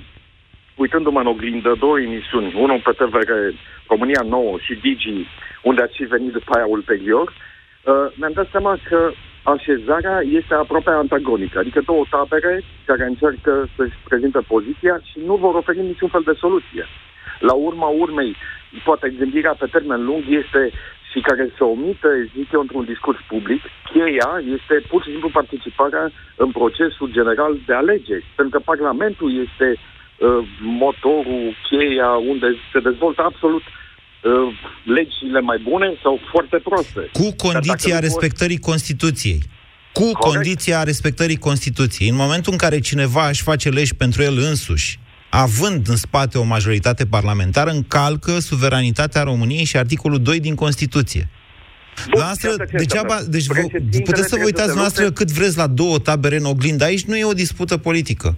uitându-mă în oglindă, două emisiuni, unul pe TVR, România Nouă și Digi, unde ați și venit după aia ulterior, uh, mi-am dat seama că așezarea este aproape antagonică, adică două tabere care încearcă să-și prezinte poziția și nu vor oferi niciun fel de soluție. La urma urmei, poate gândirea pe termen lung este și care se omite, zic eu, într-un discurs public, cheia este pur și simplu participarea în procesul general de alegeri. Pentru că Parlamentul este uh, motorul, cheia, unde se dezvoltă absolut uh, legile mai bune sau foarte proaste. Cu Dar dacă condiția nu vor- respectării Constituției. Cu condiția respectării Constituției. În momentul în care cineva își face legi pentru el însuși, având în spate o majoritate parlamentară, încalcă suveranitatea României și articolul 2 din Constituție. Noastră, iată ce degeaba, înseamnă. deci vă, Președintele puteți să vă trebuie uitați să se noastră lupte- cât vreți la două tabere în oglindă. Aici nu e o dispută politică.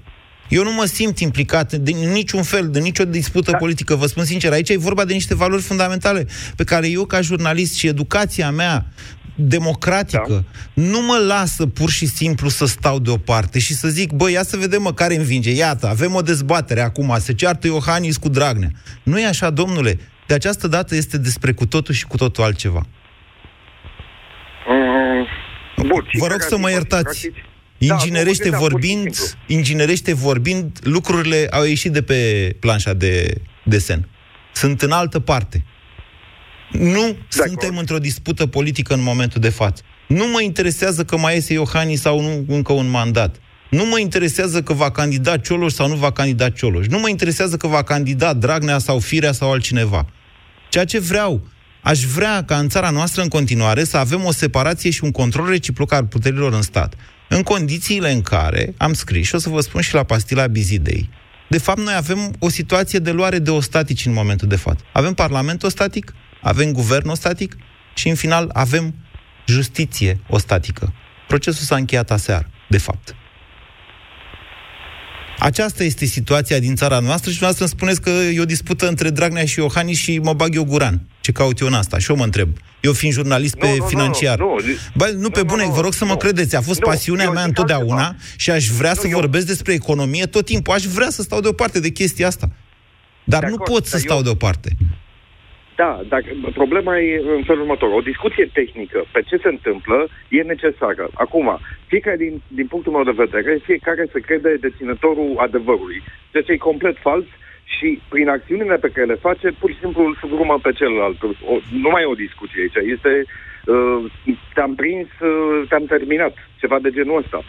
Eu nu mă simt implicat de niciun fel, de nicio dispută da. politică. Vă spun sincer, aici e vorba de niște valori fundamentale pe care eu, ca jurnalist și educația mea democratică, da. nu mă lasă pur și simplu să stau deoparte și să zic, băi, ia să vedem mă care învinge. Iată, avem o dezbatere acum, se ceartă Iohannis cu Dragnea. Nu e așa, domnule. De această dată este despre cu totul și cu totul altceva. Mm, bun, și Vă care rog ar să fi mă păi, iertați. practic? Inginerește Da, pur și vorbind, simplu. inginerește vorbind, lucrurile au ieșit de pe planșa de desen. Sunt în altă parte. Nu suntem într-o dispută politică în momentul de față. Nu mă interesează că mai iese Iohannis sau nu încă un mandat. Nu mă interesează că va candida Cioloș sau nu va candida Cioloș. Nu mă interesează că va candida Dragnea sau Firea sau altcineva. Ceea ce vreau, aș vrea ca în țara noastră în continuare să avem o separație și un control reciproc al puterilor în stat. În condițiile în care, am scris și o să vă spun și la pastila Bizidei, de fapt noi avem o situație de luare de ostatici în momentul de față. Avem parlament ostatic, avem guvern ostatic și în final avem justiție ostatică. Procesul s-a încheiat aseară, de fapt. Aceasta este situația din țara noastră și dumneavoastră îmi spuneți că e o dispută între Dragnea și Iohannis și mă bag eu guran. Ce caut eu în asta? Și eu mă întreb. Eu fiind jurnalist pe nu, financiar. nu, Bă, nu pe bune, vă rog să mă credeți. A fost Nu, pasiunea eu mea zic întotdeauna și aș vrea să vorbesc despre economie tot timpul. Aș vrea să stau deoparte de chestia asta. Dar De nu acord, pot să dar stau eu- deoparte. Da, dar problema e în felul următor. O discuție tehnică pe ce se întâmplă e necesară. Acum, fiecare din, din punctul meu de vedere, fiecare se crede deținătorul adevărului. Deci e complet fals și prin acțiunile pe care le face, pur și simplu îl sugrumă pe celălalt. O, nu mai e o discuție aici. Este, uh, te-am prins, uh, te-am terminat. Ceva de genul ăsta.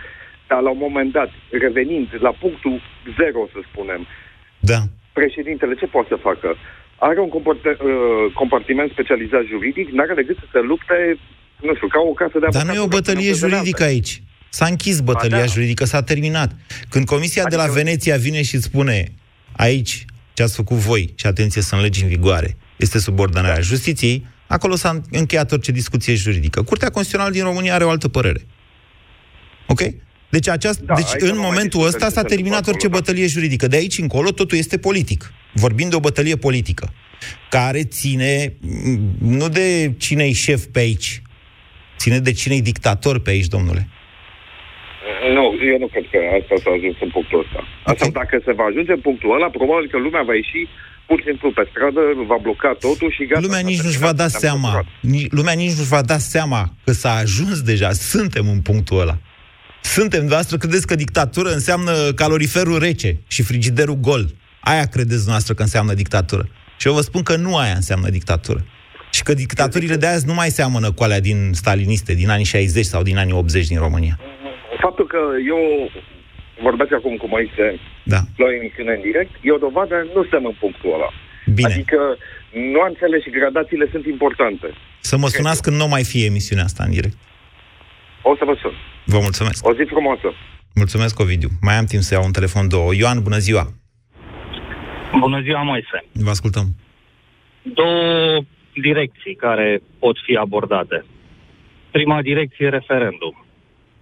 Dar la un moment dat, revenind la punctul zero, să spunem, da. președintele ce poate să facă? Are un comport- uh, compartiment specializat juridic, n-are decât să se lupte, nu știu, ca o casă de Dar nu e o bătălie juridică aici. S-a închis bătălia da. juridică, s-a terminat. Când Comisia de la Adică- Veneția vine și îți spune aici ce ați făcut voi, și atenție, sunt legi în vigoare, este subordonarea justiției, acolo s-a încheiat orice discuție juridică. Curtea Constituțională din România are o altă părere. Ok? Deci, aceast... Da, deci aici în nu mai momentul discutăm ăsta ce s-a se terminat întâmplă orice bătălie juridică. De aici încolo totul este politic. Vorbim de o bătălie politică care ține m, nu de cine e șef pe aici, ține de cine e dictator pe aici, domnule. Nu, eu nu cred că asta s-a ajuns în punctul ăsta. Okay. Sau dacă se va ajunge în punctul ăla, probabil că lumea va ieși pur și simplu pe stradă, va bloca totul și gata. Lumea s-a nici nu-și terminat, va da ne-am seama. săturat. Ni- Lumea nici nu-și va da seama că s-a ajuns deja. Suntem în punctul ăla. Suntem, dumneavoastră credeți că dictatură înseamnă caloriferul rece și frigiderul gol. Aia credeți dumneavoastră că înseamnă dictatură. Și eu vă spun că nu aia înseamnă dictatură. Și că dictaturile de azi nu mai seamănă cu alea din staliniste, din anii 60 sau din anii 80 din România. Faptul că eu vorbesc acum cu Moise Da. la o emisiune în direct, e o dovadă, nu suntem în punctul ăla. Bine. Adică nuanțele și gradațiile sunt importante. Să mă sunați când nu mai fie emisiunea asta în direct. O să vă sun. Vă mulțumesc. O zi frumoasă. Mulțumesc, Ovidiu. Mai am timp să iau un telefon două. Ioan, bună ziua. Bună ziua, Moise. Vă ascultăm. Două direcții care pot fi abordate. Prima direcție, referendum.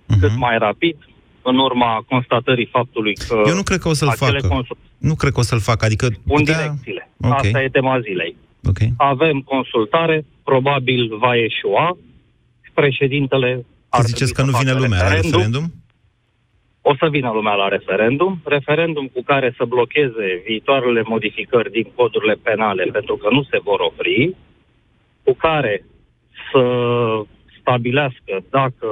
Mhm. Cât mai rapid, în urma constatării faptului că... Eu nu cred că o să-l acele facă. consul- Nu cred că o să-l facă. Adică Pun putea... direcțiile. Ok. Asta e tema zilei. Ok. Avem consultare, probabil va eșua, președintele ar Să ziceți că trebui nu să vine facă lumea la referendum? O să vină lumea la referendum, referendum cu care să blocheze viitoarele modificări din codurile penale pentru că nu se vor opri, cu care să stabilească dacă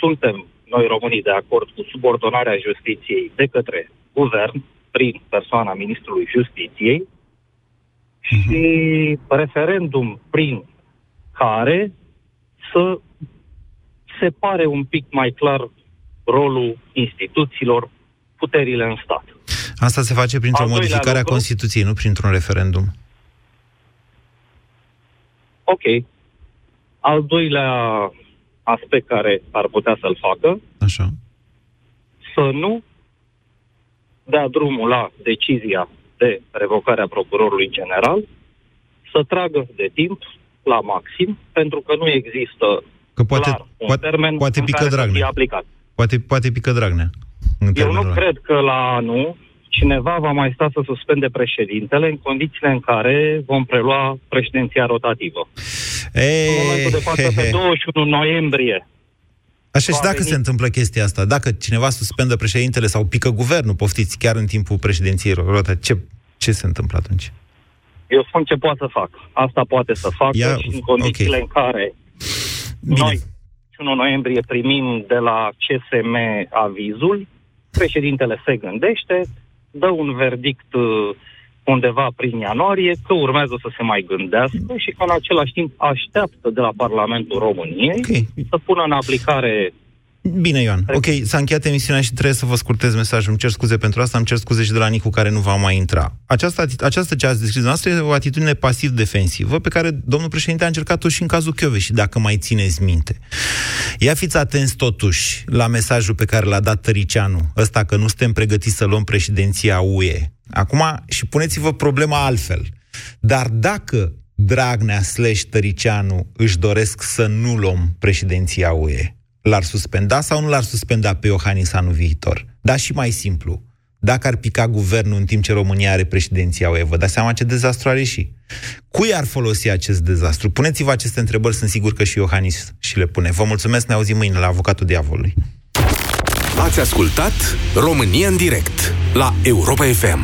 suntem noi românii de acord cu subordonarea justiției de către guvern prin persoana ministrului justiției și referendum prin care să separe un pic mai clar rolul instituțiilor, puterile în stat. Asta se face printr-o Al doilea modificare a lucru- Constituției, nu printr-un referendum. Ok. Al doilea aspect care ar putea să-l facă, Așa. să nu dea drumul la decizia de revocare a procurorului general, să tragă de timp la maxim, pentru că nu există Că poate, clar un poate, termen poate în pică care să fie Dragnea. aplicat. Poate, poate pică Dragnea. În Eu termenul nu ăla. cred că la anul cineva va mai sta să suspende președintele în condițiile în care vom prelua președinția rotativă. E, În momentul de față, he, pe he. 21 noiembrie, Așa și va dacă veni- se întâmplă chestia asta, dacă cineva suspendă președintele sau pică guvernul, poftiți, chiar în timpul președinției rotate, ce, ce se întâmplă atunci? eu spun ce poate să fac. Asta poate să facă Ia- și în condițiile ok. în care noi, 1 noiembrie, primim de la CSM avizul, președintele se gândește, dă un verdict uh, undeva prin ianuarie, că urmează să se mai gândească și că în același timp așteaptă de la Parlamentul României okay. să pună în aplicare Bine, Ioan. Ok, s-a încheiat emisiunea și trebuie să vă scurtez mesajul. Îmi cer scuze pentru asta, îmi cer scuze și de la Nicu care nu va mai intra. Această, ati- această ce ați descris noastră e o atitudine pasiv-defensivă pe care domnul președinte a încercat-o și în cazul și dacă mai țineți minte. Ia fiți atenți totuși la mesajul pe care l-a dat Tăricianu, ăsta că nu suntem pregătiți să luăm președinția UE. Acum, și puneți-vă problema altfel. Dar dacă Dragnea slash Tăricianu își doresc să nu luăm președinția UE, l-ar suspenda sau nu l-ar suspenda pe Iohannis anul viitor? Da, și mai simplu. Dacă ar pica guvernul în timp ce România are președinția UE, vă dați seama ce dezastru are și. Cui ar folosi acest dezastru? Puneți-vă aceste întrebări, sunt sigur că și Iohannis și le pune. Vă mulțumesc, ne auzim mâine la Avocatul Diavolului. Ați ascultat România în direct la Europa FM.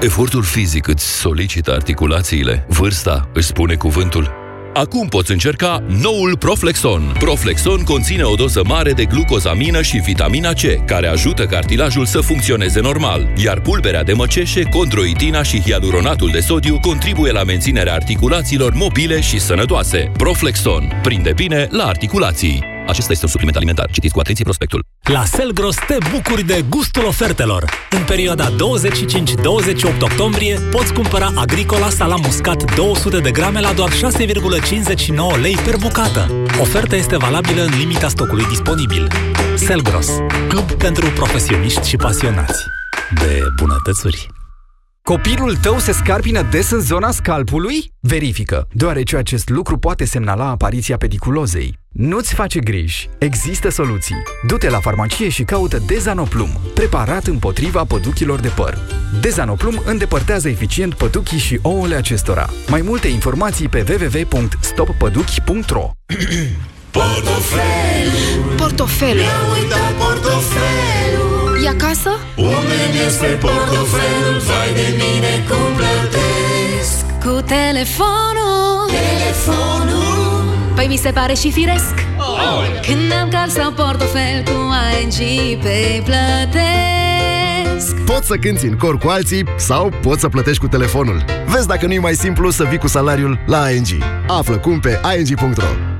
Efortul fizic îți solicită articulațiile, vârsta își spune cuvântul. Acum poți încerca noul Proflexon. Proflexon conține o doză mare de glucozamină și vitamina C, care ajută cartilajul să funcționeze normal, iar pulberea de măceșe, condroitina și hialuronatul de sodiu contribuie la menținerea articulațiilor mobile și sănătoase. Proflexon. Prinde bine la articulații. Acesta este un supliment alimentar. Citiți cu atenție prospectul. La Selgros te bucuri de gustul ofertelor. În perioada 25-28 octombrie poți cumpăra Agricola salam muscat 200 de grame la doar 6,59 lei per bucată. Oferta este valabilă în limita stocului disponibil. Selgros, club pentru profesioniști și pasionați de bunătățuri. Copilul tău se scarpină des în zona scalpului? Verifică, deoarece acest lucru poate semnala apariția pediculozei. Nu-ți face griji, există soluții. Du-te la farmacie și caută Dezanoplum, preparat împotriva păduchilor de păr. Dezanoplum îndepărtează eficient păduchii și ouăle acestora. Mai multe informații pe www.stoppăduchi.ro Portofelul Portofelul Mi-am uitat portofelul E acasă? Unde este portofelul, vai de mine cum plătesc Cu telefonul Telefonul Păi mi se pare și firesc oh. Când am card sau portofel cu ING Pay plătesc Poți să cânti în cor cu alții sau poți să plătești cu telefonul. Vezi dacă nu e mai simplu să vii cu salariul la ING. Află cum pe ing.ro